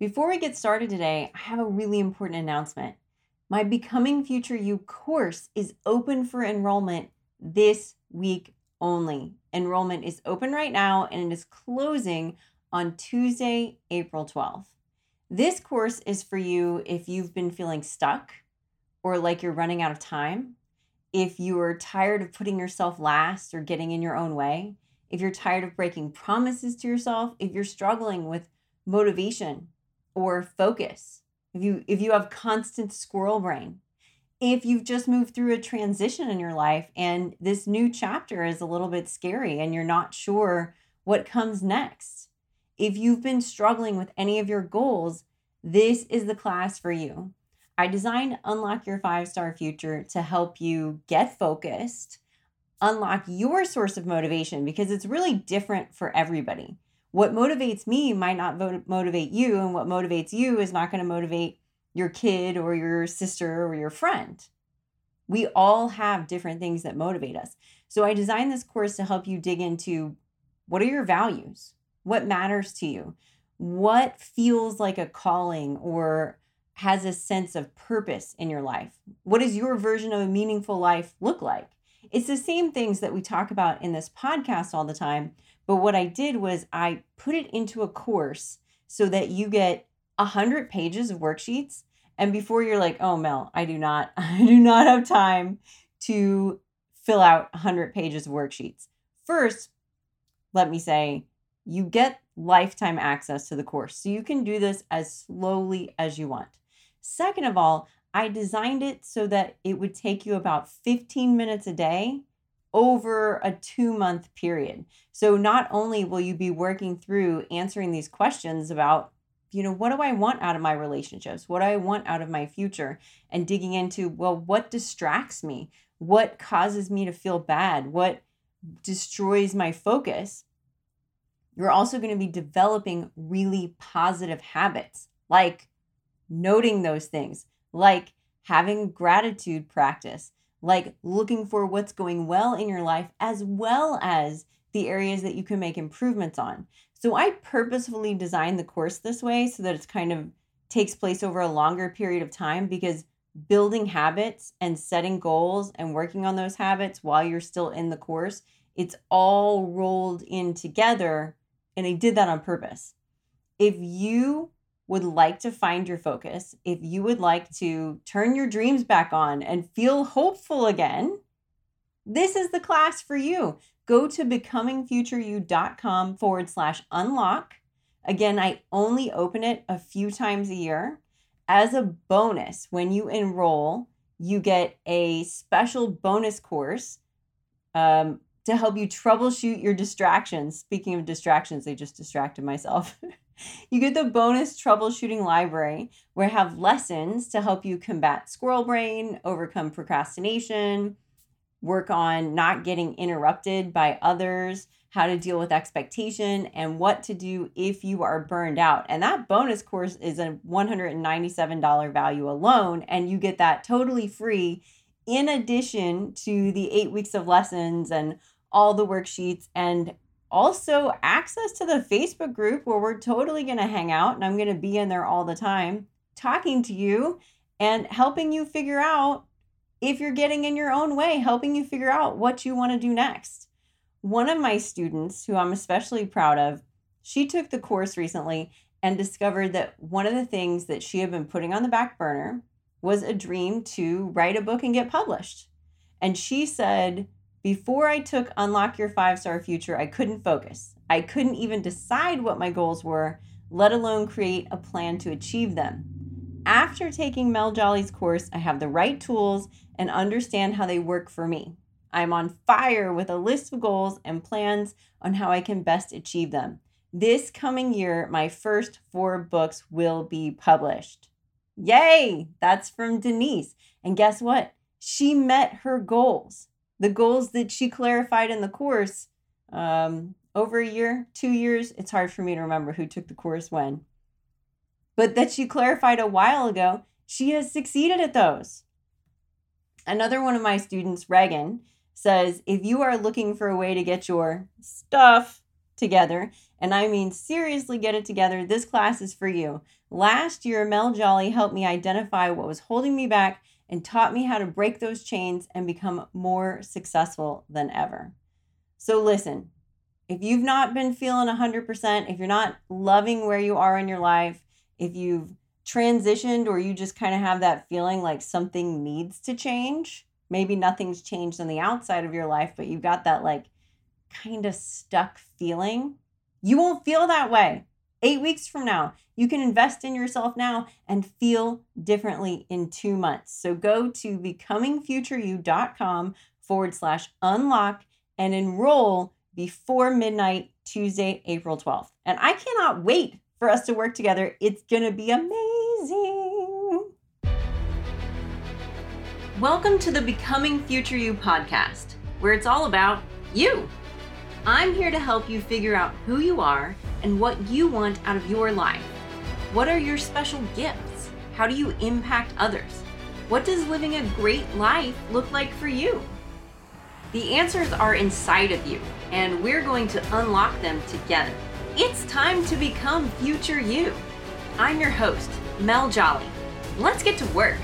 Before we get started today, I have a really important announcement. My Becoming Future You course is open for enrollment this week only. Enrollment is open right now and it is closing on Tuesday, April 12th. This course is for you if you've been feeling stuck or like you're running out of time, if you are tired of putting yourself last or getting in your own way, if you're tired of breaking promises to yourself, if you're struggling with motivation or focus, if you if you have constant squirrel brain, if you've just moved through a transition in your life and this new chapter is a little bit scary and you're not sure what comes next. If you've been struggling with any of your goals, this is the class for you. I designed Unlock Your Five Star Future to help you get focused, unlock your source of motivation because it's really different for everybody. What motivates me might not motivate you, and what motivates you is not going to motivate your kid or your sister or your friend. We all have different things that motivate us. So I designed this course to help you dig into what are your values? What matters to you? What feels like a calling or has a sense of purpose in your life? What does your version of a meaningful life look like? It's the same things that we talk about in this podcast all the time. But what I did was I put it into a course so that you get a hundred pages of worksheets. And before you're like, oh Mel, I do not, I do not have time to fill out a hundred pages of worksheets. First, let me say, you get lifetime access to the course. So you can do this as slowly as you want. Second of all, I designed it so that it would take you about 15 minutes a day over a two month period. So not only will you be working through answering these questions about, you know, what do I want out of my relationships? What do I want out of my future? And digging into, well, what distracts me? What causes me to feel bad? What destroys my focus? You're also going to be developing really positive habits like noting those things, like having gratitude practice, like looking for what's going well in your life, as well as the areas that you can make improvements on. So I purposefully designed the course this way so that it's kind of takes place over a longer period of time because building habits and setting goals and working on those habits while you're still in the course, it's all rolled in together. And I did that on purpose. If you would like to find your focus, if you would like to turn your dreams back on and feel hopeful again, this is the class for you. Go to becomingfutureyou.com forward slash unlock. Again, I only open it a few times a year. As a bonus, when you enroll, you get a special bonus course um, to help you troubleshoot your distractions. Speaking of distractions, I just distracted myself. you get the bonus troubleshooting library where I have lessons to help you combat squirrel brain, overcome procrastination, work on not getting interrupted by others, how to deal with expectation, and what to do if you are burned out. And that bonus course is a $197 value alone, and you get that totally free in addition to the eight weeks of lessons and all the worksheets and also access to the Facebook group where we're totally going to hang out and I'm going to be in there all the time talking to you and helping you figure out if you're getting in your own way, helping you figure out what you want to do next. One of my students, who I'm especially proud of, she took the course recently and discovered that one of the things that she had been putting on the back burner was a dream to write a book and get published. And she said, before I took Unlock Your Five Star Future, I couldn't focus. I couldn't even decide what my goals were, let alone create a plan to achieve them. After taking Mel Jolly's course, I have the right tools and understand how they work for me. I'm on fire with a list of goals and plans on how I can best achieve them. This coming year, my first four books will be published. Yay! That's from Denise. And guess what? She met her goals the goals that she clarified in the course um, over a year, two years. It's hard for me to remember who took the course when, but that she clarified a while ago. She has succeeded at those. Another one of my students, Reagan, says if you are looking for a way to get your stuff together, and I mean seriously get it together, this class is for you. Last year, Mel Jolly helped me identify what was holding me back and taught me how to break those chains and become more successful than ever. So, listen, if you've not been feeling 100%, if you're not loving where you are in your life, if you've transitioned or you just kind of have that feeling like something needs to change, maybe nothing's changed on the outside of your life, but you've got that like kind of stuck feeling, you won't feel that way. Eight weeks from now, you can invest in yourself now and feel differently in two months. So go to becomingfutureyou.com forward slash unlock and enroll before midnight, Tuesday, April 12th. And I cannot wait for us to work together. It's going to be amazing. Welcome to the Becoming Future You podcast, where it's all about you. I'm here to help you figure out who you are and what you want out of your life. What are your special gifts? How do you impact others? What does living a great life look like for you? The answers are inside of you, and we're going to unlock them together. It's time to become future you. I'm your host, Mel Jolly. Let's get to work.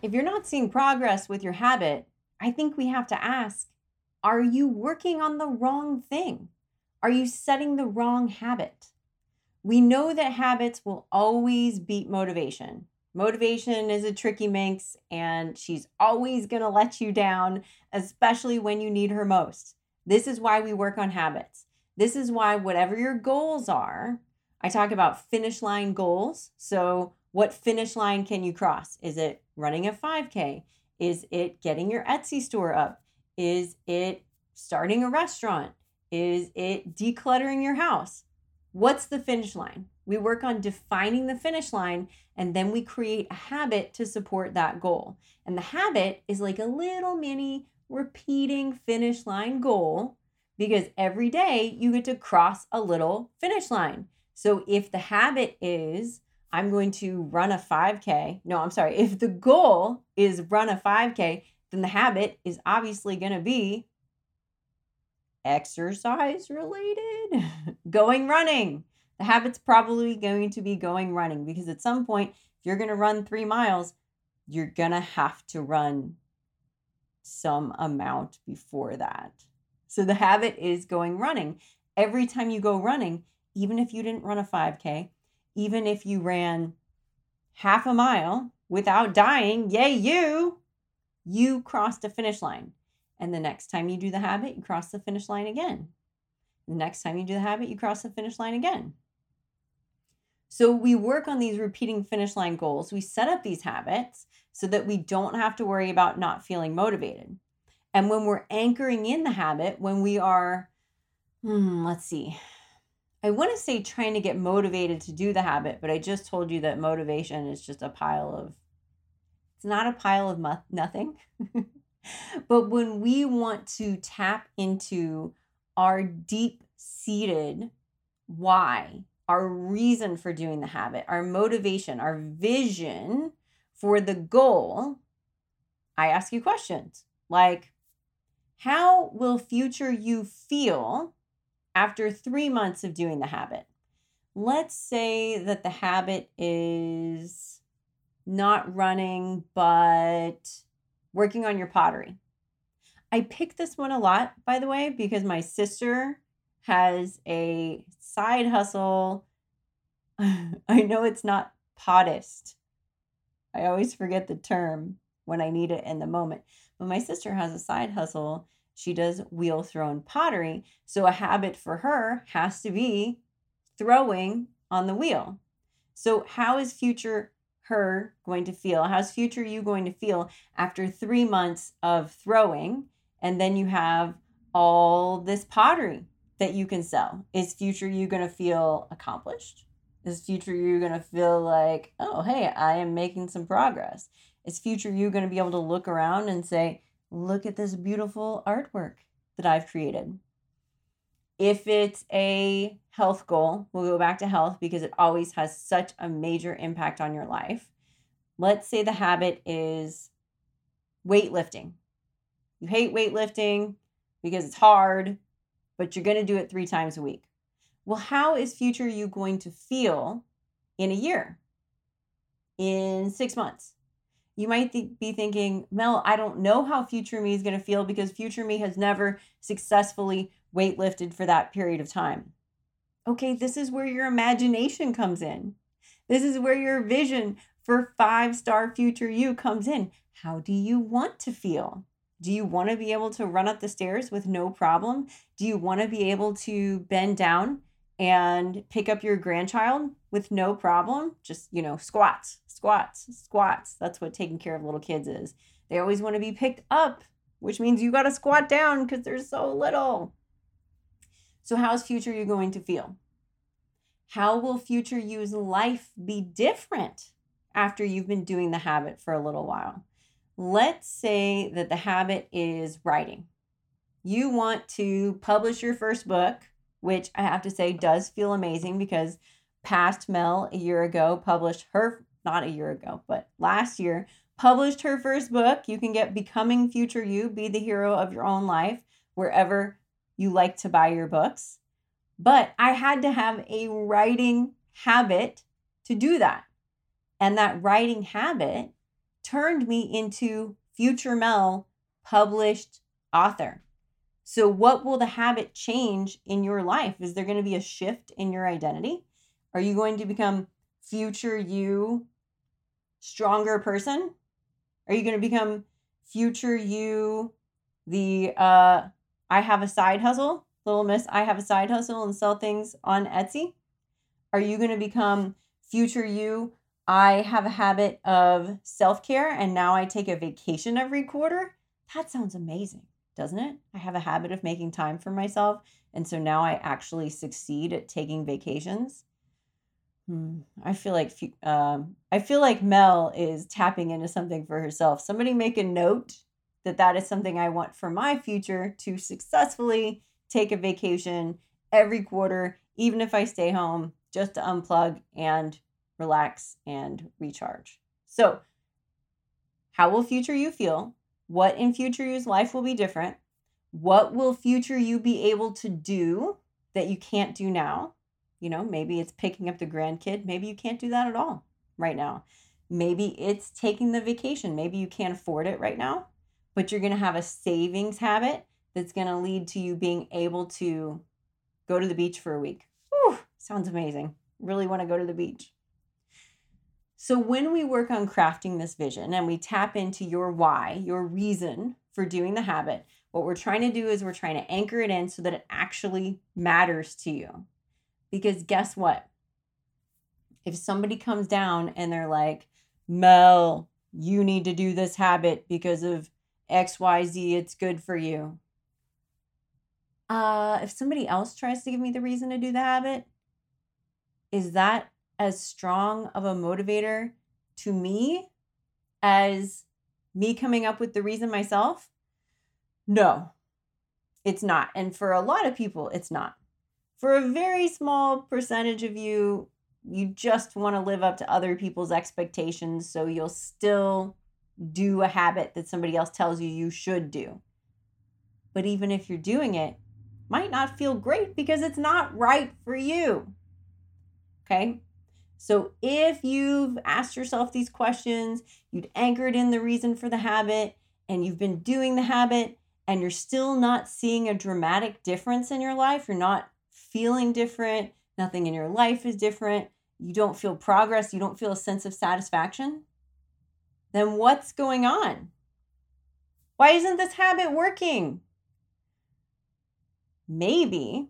If you're not seeing progress with your habit, I think we have to ask are you working on the wrong thing? Are you setting the wrong habit? We know that habits will always beat motivation. Motivation is a tricky minx and she's always going to let you down, especially when you need her most. This is why we work on habits. This is why, whatever your goals are, I talk about finish line goals. So, what finish line can you cross? Is it running a 5K? Is it getting your Etsy store up? Is it starting a restaurant? Is it decluttering your house? What's the finish line? We work on defining the finish line and then we create a habit to support that goal. And the habit is like a little mini repeating finish line goal because every day you get to cross a little finish line. So if the habit is I'm going to run a 5K. No, I'm sorry. If the goal is run a 5K, then the habit is obviously going to be exercise related, going running. The habit's probably going to be going running because at some point, if you're going to run three miles, you're going to have to run some amount before that. So the habit is going running. Every time you go running, even if you didn't run a 5K, even if you ran half a mile without dying, yay, you, you crossed a finish line. And the next time you do the habit, you cross the finish line again. The next time you do the habit, you cross the finish line again. So we work on these repeating finish line goals. We set up these habits so that we don't have to worry about not feeling motivated. And when we're anchoring in the habit, when we are, hmm, let's see, I want to say trying to get motivated to do the habit, but I just told you that motivation is just a pile of, it's not a pile of mo- nothing. but when we want to tap into our deep seated why, our reason for doing the habit, our motivation, our vision for the goal, I ask you questions like, how will future you feel after three months of doing the habit, let's say that the habit is not running, but working on your pottery. I picked this one a lot, by the way, because my sister has a side hustle. I know it's not pottist. I always forget the term when I need it in the moment. But my sister has a side hustle she does wheel thrown pottery. So a habit for her has to be throwing on the wheel. So, how is future her going to feel? How's future you going to feel after three months of throwing? And then you have all this pottery that you can sell. Is future you going to feel accomplished? Is future you going to feel like, oh, hey, I am making some progress? Is future you going to be able to look around and say, look at this beautiful artwork that I've created. If it's a health goal, we'll go back to health because it always has such a major impact on your life. Let's say the habit is weightlifting. You hate weightlifting because it's hard, but you're going to do it three times a week. well, how is future you going to feel in a year, in six months? You might th- be thinking, Mel, I don't know how future me is going to feel because future me has never successfully weightlifted for that period of time. Okay, this is where your imagination comes in. This is where your vision for five star future you comes in. How do you want to feel? Do you want to be able to run up the stairs with no problem? Do you want to be able to bend down and pick up your grandchild with no problem? Just, you know, squats, squats, squats. That's what taking care of little kids is. They always want to be picked up, which means you got to squat down because they're so little. So, how's future you going to feel? How will future you's life be different after you've been doing the habit for a little while? Let's say that the habit is writing. You want to publish your first book, which I have to say does feel amazing because past Mel a year ago published her, not a year ago, but last year, published her first book. You can get Becoming Future You, Be the Hero of Your Own Life, wherever you like to buy your books. But I had to have a writing habit to do that. And that writing habit turned me into future Mel published author. So, what will the habit change in your life? Is there going to be a shift in your identity? Are you going to become future you, stronger person? Are you going to become future you, the uh, I have a side hustle, little miss, I have a side hustle and sell things on Etsy? Are you going to become future you, I have a habit of self care and now I take a vacation every quarter. That sounds amazing, doesn't it? I have a habit of making time for myself. And so now I actually succeed at taking vacations. Hmm. I feel like um, I feel like Mel is tapping into something for herself. Somebody make a note that that is something I want for my future to successfully take a vacation every quarter, even if I stay home, just to unplug and relax, and recharge. So, how will future you feel? What in future you's life will be different? What will future you be able to do that you can't do now? You know, maybe it's picking up the grandkid. Maybe you can't do that at all right now. Maybe it's taking the vacation. Maybe you can't afford it right now, but you're going to have a savings habit that's going to lead to you being able to go to the beach for a week. Whew, sounds amazing. Really want to go to the beach. So, when we work on crafting this vision and we tap into your why, your reason for doing the habit, what we're trying to do is we're trying to anchor it in so that it actually matters to you. Because guess what? If somebody comes down and they're like, Mel, you need to do this habit because of XYZ, it's good for you. Uh, if somebody else tries to give me the reason to do the habit, is that as strong of a motivator to me as me coming up with the reason myself? No, it's not. And for a lot of people, it's not. For a very small percentage of you, you just want to live up to other people's expectations. So you'll still do a habit that somebody else tells you you should do. But even if you're doing it, might not feel great because it's not right for you. Okay? So if you've asked yourself these questions, you'd anchored in the reason for the habit, and you've been doing the habit, and you're still not seeing a dramatic difference in your life, you're not feeling different, nothing in your life is different, you don't feel progress, you don't feel a sense of satisfaction, then what's going on? Why isn't this habit working? Maybe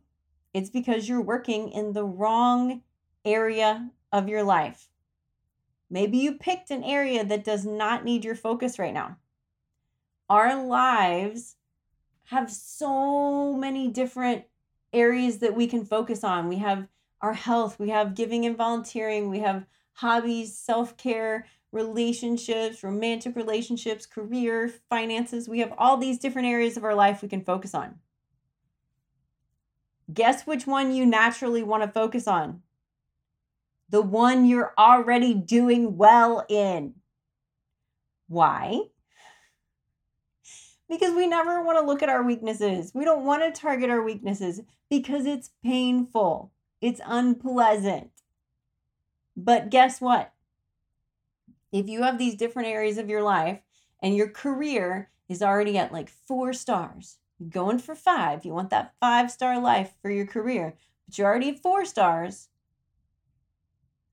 it's because you're working in the wrong area of your life. Maybe you picked an area that does not need your focus right now. Our lives have so many different areas that we can focus on. We have our health, we have giving and volunteering, we have hobbies, self care, relationships, romantic relationships, career, finances. We have all these different areas of our life we can focus on. Guess which one you naturally want to focus on? The one you're already doing well in. Why? Because we never want to look at our weaknesses. We don't want to target our weaknesses because it's painful. It's unpleasant. But guess what? If you have these different areas of your life and your career is already at like four stars, going for five, you want that five star life for your career, but you're already at four stars.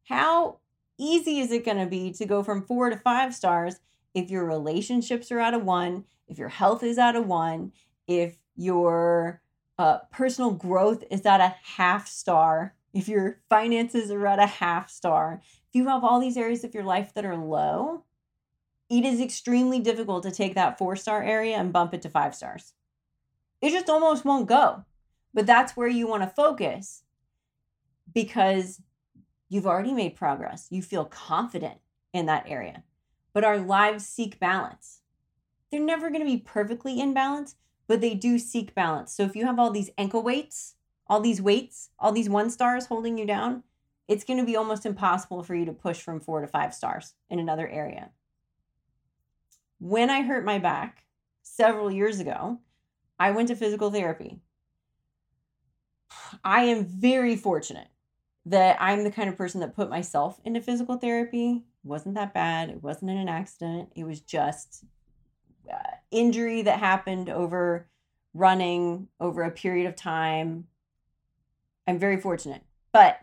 How easy is it going to be to go from four to five stars if your relationships are out of one, if your health is out of one, if your uh, personal growth is at a half star, if your finances are at a half star, if you have all these areas of your life that are low, it is extremely difficult to take that four star area and bump it to five stars. It just almost won't go. But that's where you want to focus because you've already made progress. You feel confident in that area. But our lives seek balance. They're never going to be perfectly in balance, but they do seek balance. So if you have all these ankle weights, all these weights, all these one stars holding you down, it's going to be almost impossible for you to push from four to five stars in another area. When I hurt my back several years ago, I went to physical therapy. I am very fortunate that I'm the kind of person that put myself into physical therapy. It wasn't that bad. It wasn't in an accident. It was just uh, injury that happened over running over a period of time. I'm very fortunate. But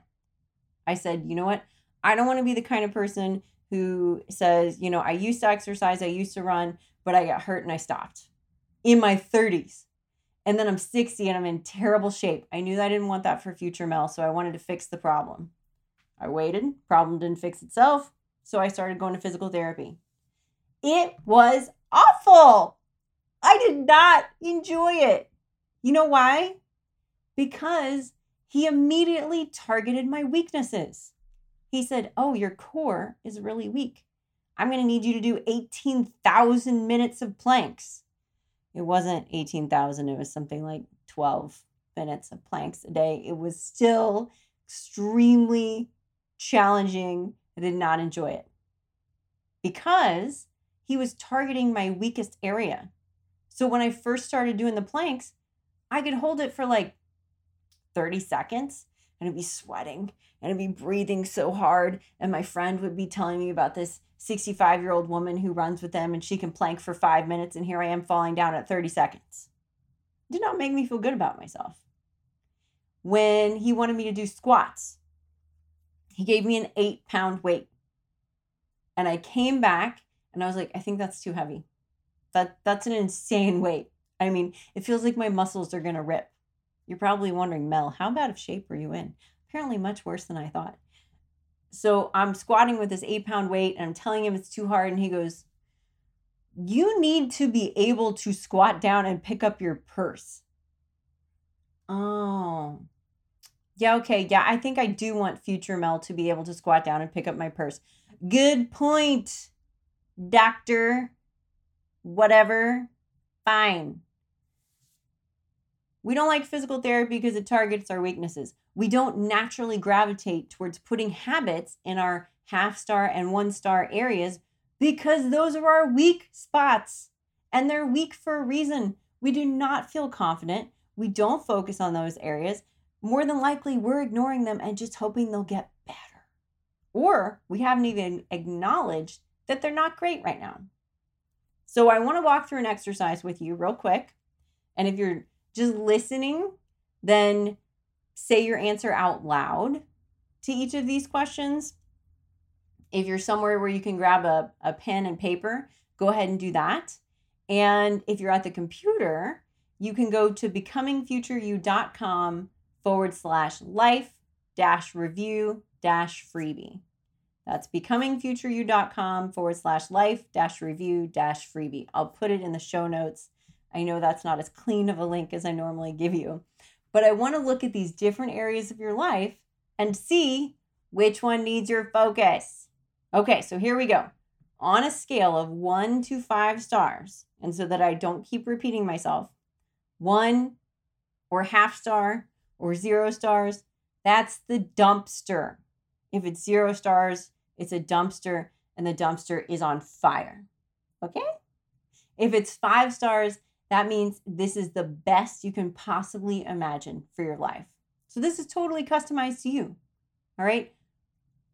I said, you know what? I don't want to be the kind of person who says, you know, I used to exercise, I used to run, but I got hurt and I stopped in my 30s. And then I'm 60 and I'm in terrible shape. I knew I didn't want that for future Mel, so I wanted to fix the problem. I waited, problem didn't fix itself, so I started going to physical therapy. It was awful. I did not enjoy it. You know why? Because he immediately targeted my weaknesses. He said, Oh, your core is really weak. I'm going to need you to do 18,000 minutes of planks. It wasn't 18,000, it was something like 12 minutes of planks a day. It was still extremely challenging. I did not enjoy it because he was targeting my weakest area. So when I first started doing the planks, I could hold it for like 30 seconds and I'd be sweating and I'd be breathing so hard. And my friend would be telling me about this 65 year old woman who runs with them and she can plank for five minutes. And here I am falling down at 30 seconds. It did not make me feel good about myself. When he wanted me to do squats, he gave me an eight pound weight. And I came back and I was like, I think that's too heavy. That, that's an insane weight. I mean, it feels like my muscles are going to rip. You're probably wondering, Mel, how bad of shape are you in? Apparently, much worse than I thought. So I'm squatting with this eight pound weight and I'm telling him it's too hard. And he goes, You need to be able to squat down and pick up your purse. Oh, yeah, okay. Yeah, I think I do want future Mel to be able to squat down and pick up my purse. Good point, doctor. Whatever. Fine. We don't like physical therapy because it targets our weaknesses. We don't naturally gravitate towards putting habits in our half star and one star areas because those are our weak spots and they're weak for a reason. We do not feel confident. We don't focus on those areas. More than likely, we're ignoring them and just hoping they'll get better. Or we haven't even acknowledged that they're not great right now. So I want to walk through an exercise with you real quick. And if you're just listening, then say your answer out loud to each of these questions. If you're somewhere where you can grab a, a pen and paper, go ahead and do that. And if you're at the computer, you can go to becomingfutureyou.com forward slash life dash review dash freebie. That's becomingfutureyou.com forward slash life dash review dash freebie. I'll put it in the show notes I know that's not as clean of a link as I normally give you, but I want to look at these different areas of your life and see which one needs your focus. Okay, so here we go. On a scale of one to five stars, and so that I don't keep repeating myself, one or half star or zero stars, that's the dumpster. If it's zero stars, it's a dumpster, and the dumpster is on fire. Okay? If it's five stars, that means this is the best you can possibly imagine for your life. So this is totally customized to you. All right.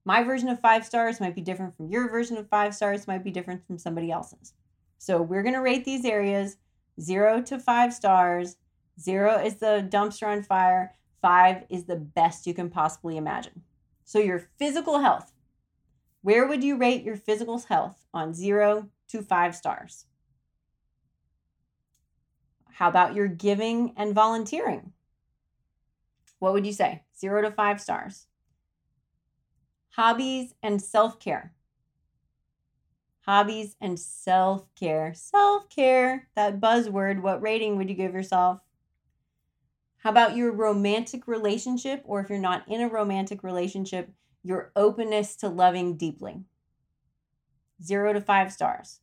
My version of five stars might be different from your version of five stars, might be different from somebody else's. So we're going to rate these areas zero to five stars. Zero is the dumpster on fire, five is the best you can possibly imagine. So your physical health, where would you rate your physical health on zero to five stars? How about your giving and volunteering? What would you say? Zero to five stars. Hobbies and self care. Hobbies and self care. Self care, that buzzword. What rating would you give yourself? How about your romantic relationship? Or if you're not in a romantic relationship, your openness to loving deeply. Zero to five stars.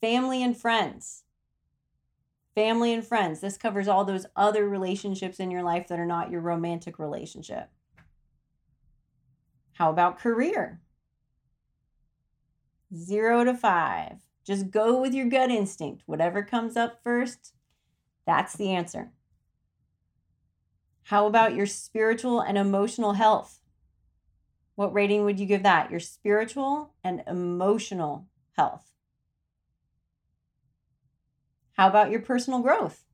Family and friends. Family and friends. This covers all those other relationships in your life that are not your romantic relationship. How about career? Zero to five. Just go with your gut instinct. Whatever comes up first, that's the answer. How about your spiritual and emotional health? What rating would you give that? Your spiritual and emotional health. How about your personal growth?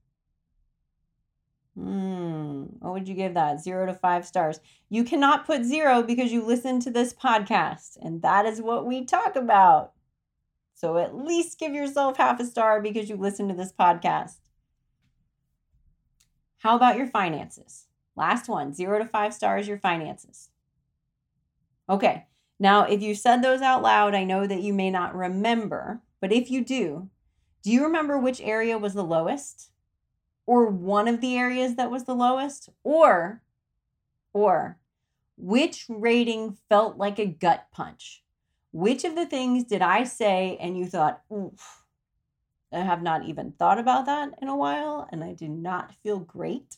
Hmm, what would you give that? Zero to five stars. You cannot put zero because you listen to this podcast, and that is what we talk about. So at least give yourself half a star because you listen to this podcast. How about your finances? Last one, zero to five stars, your finances. Okay. Now, if you said those out loud, I know that you may not remember, but if you do, do you remember which area was the lowest? Or one of the areas that was the lowest? Or, or which rating felt like a gut punch? Which of the things did I say and you thought, oof, I have not even thought about that in a while and I do not feel great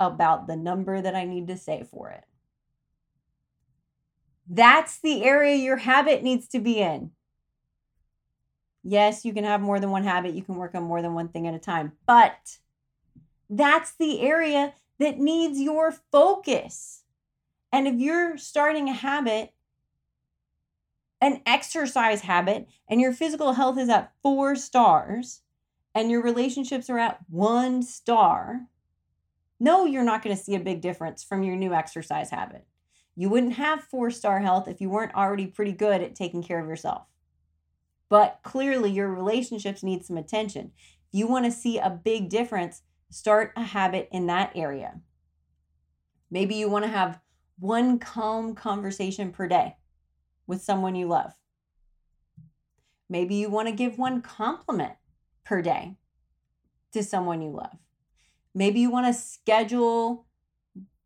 about the number that I need to say for it? That's the area your habit needs to be in. Yes, you can have more than one habit, you can work on more than one thing at a time, but that's the area that needs your focus. And if you're starting a habit, an exercise habit, and your physical health is at four stars, and your relationships are at one star, no, you're not going to see a big difference from your new exercise habit. You wouldn't have four star health if you weren't already pretty good at taking care of yourself. But clearly, your relationships need some attention. If you want to see a big difference, start a habit in that area. Maybe you want to have one calm conversation per day with someone you love. Maybe you want to give one compliment per day to someone you love. Maybe you want to schedule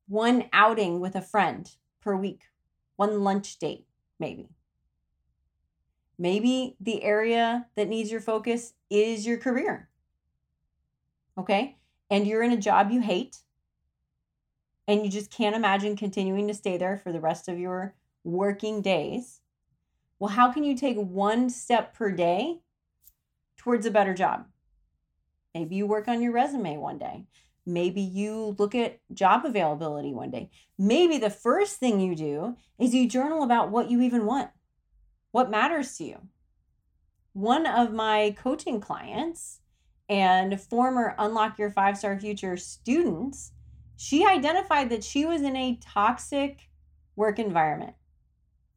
one outing with a friend per week, one lunch date, maybe. Maybe the area that needs your focus is your career. Okay. And you're in a job you hate and you just can't imagine continuing to stay there for the rest of your working days. Well, how can you take one step per day towards a better job? Maybe you work on your resume one day. Maybe you look at job availability one day. Maybe the first thing you do is you journal about what you even want, what matters to you. One of my coaching clients and former Unlock Your Five Star Future students, she identified that she was in a toxic work environment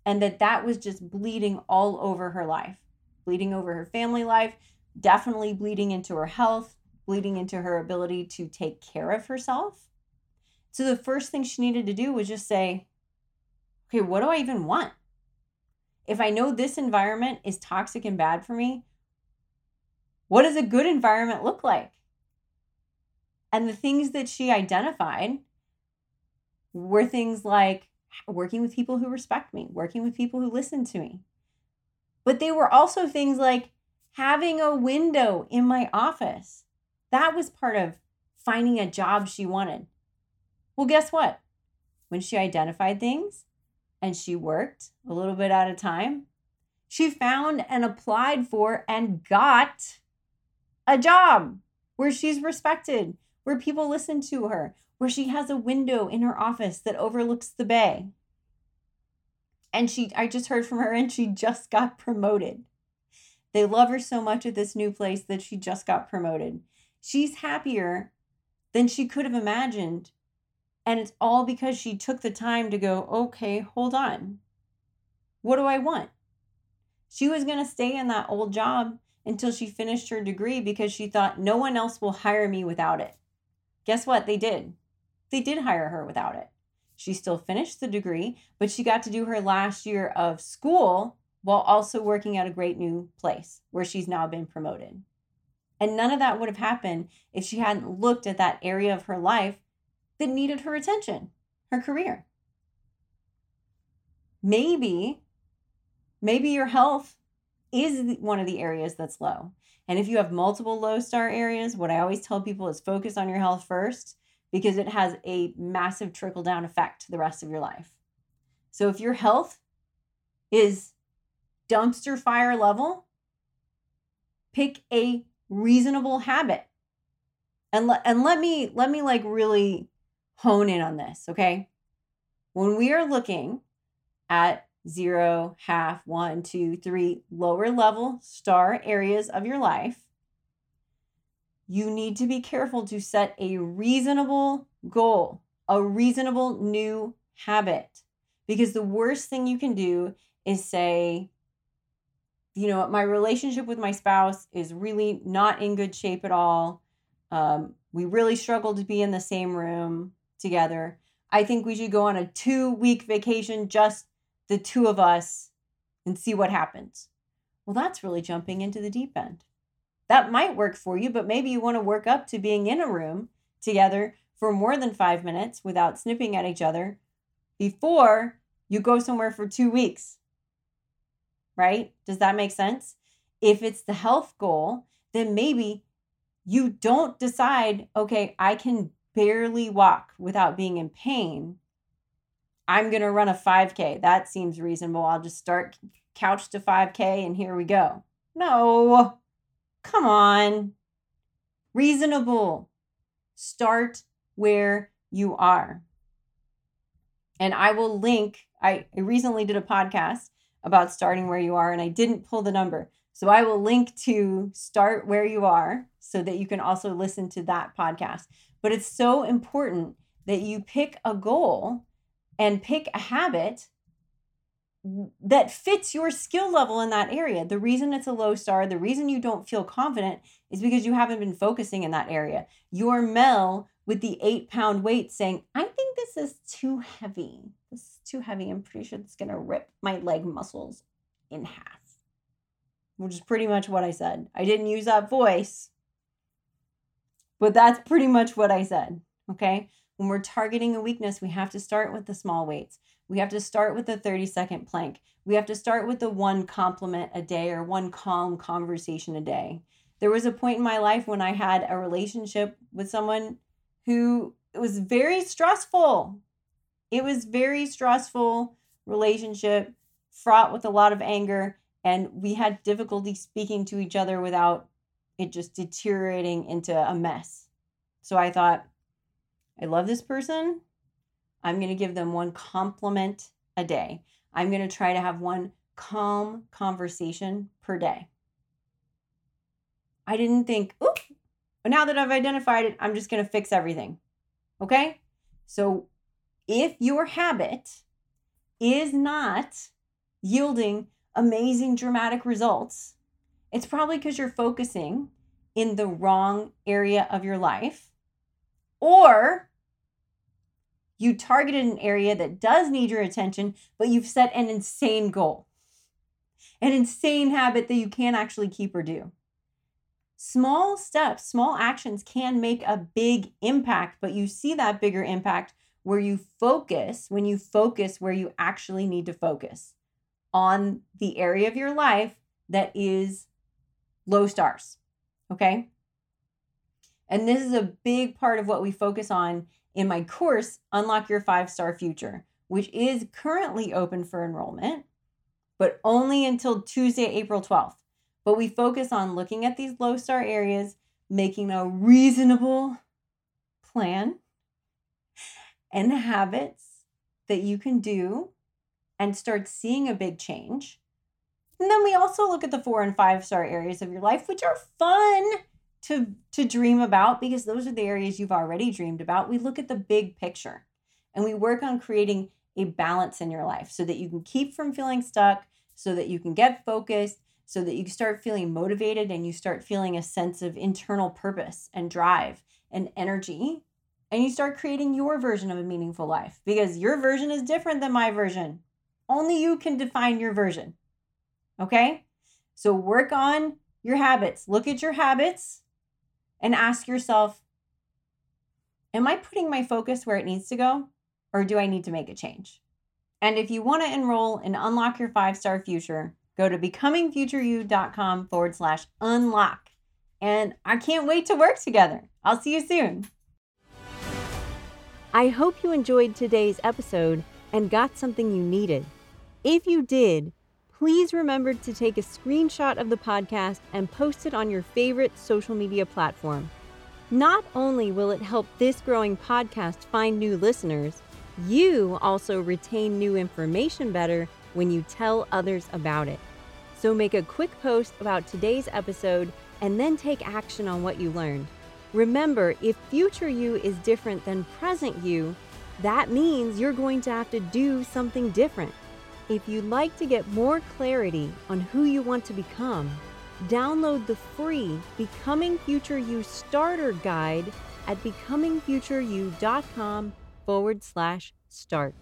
and that that was just bleeding all over her life, bleeding over her family life, definitely bleeding into her health, bleeding into her ability to take care of herself. So the first thing she needed to do was just say, okay, what do I even want? If I know this environment is toxic and bad for me, what does a good environment look like? And the things that she identified were things like working with people who respect me, working with people who listen to me. But they were also things like having a window in my office that was part of finding a job she wanted. Well, guess what? When she identified things and she worked a little bit at a time, she found and applied for and got a job where she's respected, where people listen to her, where she has a window in her office that overlooks the bay. And she, I just heard from her, and she just got promoted. They love her so much at this new place that she just got promoted. She's happier than she could have imagined. And it's all because she took the time to go, okay, hold on. What do I want? She was going to stay in that old job until she finished her degree because she thought no one else will hire me without it. Guess what? They did. They did hire her without it. She still finished the degree, but she got to do her last year of school while also working at a great new place where she's now been promoted. And none of that would have happened if she hadn't looked at that area of her life that needed her attention, her career. Maybe, maybe your health is one of the areas that's low. And if you have multiple low star areas, what I always tell people is focus on your health first because it has a massive trickle down effect to the rest of your life. So if your health is dumpster fire level, pick a reasonable habit. And let and let me let me like really hone in on this, okay? When we are looking at zero, half, one, two, three, lower level star areas of your life, you need to be careful to set a reasonable goal, a reasonable new habit. Because the worst thing you can do is say, you know, my relationship with my spouse is really not in good shape at all. Um, we really struggle to be in the same room together. I think we should go on a two week vacation, just the two of us, and see what happens. Well, that's really jumping into the deep end that might work for you, but maybe you want to work up to being in a room together for more than five minutes without snipping at each other before you go somewhere for two weeks. Right? Does that make sense? If it's the health goal, then maybe you don't decide, okay, I can barely walk without being in pain. I'm going to run a 5K. That seems reasonable. I'll just start couch to 5K and here we go. No, Come on. Reasonable. Start where you are. And I will link, I, recently did a podcast about starting where you are, and I didn't pull the number. So I will link to start where you are so that you can also listen to that podcast. But it's so important that you pick a goal and pick a habit that fits your skill level in that area. The reason it's a low star, the reason you don't feel confident is because you haven't been focusing in that area. You're Mel with the eight pound weight saying, I think this is too heavy. This is too heavy. I'm pretty sure it's going to rip my leg muscles in half, which is pretty much what I said. I didn't use that voice, but that's pretty much what I said. Okay. When we're targeting a weakness, we have to start with the small weights. We have to start with the 30 second plank. We have to start with the one compliment a day or one calm conversation a day. There was a point in my life when I had a relationship with someone who was very stressful. It was very stressful relationship, fraught with a lot of anger, and we had difficulty speaking to each other without it just deteriorating into a mess. So I thought, I love this person. I'm going to give them one compliment a day. I'm going to try to have one calm conversation per day. I didn't think, but now that I've identified it, I'm just going to fix everything. Okay? So if your habit is not yielding amazing dramatic results, it's probably because you're focusing in the wrong area of your life or you targeted an area that does need your attention, but you've set an insane goal, an insane habit that you can't actually keep or do. Small steps, small actions can make a big impact, but you see that bigger impact where you focus, when you focus where you actually need to focus on the area of your life that is low stars. Okay. And this is a big part of what we focus on in my course, Unlock Your Five Star Future, which is currently open for enrollment, but only until Tuesday, April 12th. But we focus on looking at these low star areas, making a reasonable plan, and habits that you can do and start seeing a big change. And then we also look at the four and five star areas of your life, which are fun to, to dream about because those are the areas you've already dreamed about. We look at the big picture and we work on creating a balance in your life so that you can keep from feeling stuck, so that you can get focused, so that you start feeling motivated and you start feeling a sense of internal purpose and drive and energy. And you start creating your version of a meaningful life because your version is different than my version. Only you can define your version. Okay? So work on your habits. Look at your habits and ask yourself Am I putting my focus where it needs to go? Or do I need to make a change? And if you want to enroll and unlock your five star future, go to becomingfutureyou.com forward slash unlock. And I can't wait to work together. I'll see you soon. I hope you enjoyed today's episode and got something you needed. If you did, please remember to take a screenshot of the podcast and post it on your favorite social media platform. Not only will it help this growing podcast find new listeners, you also retain new information better when you tell others about it. So make a quick post about today's episode and then take action on what you learned. Remember, if future you is different than present you, that means you're going to have to do something different. If you'd like to get more clarity on who you want to become, download the free Becoming Future You Starter Guide at becomingfutureyou.com forward slash start.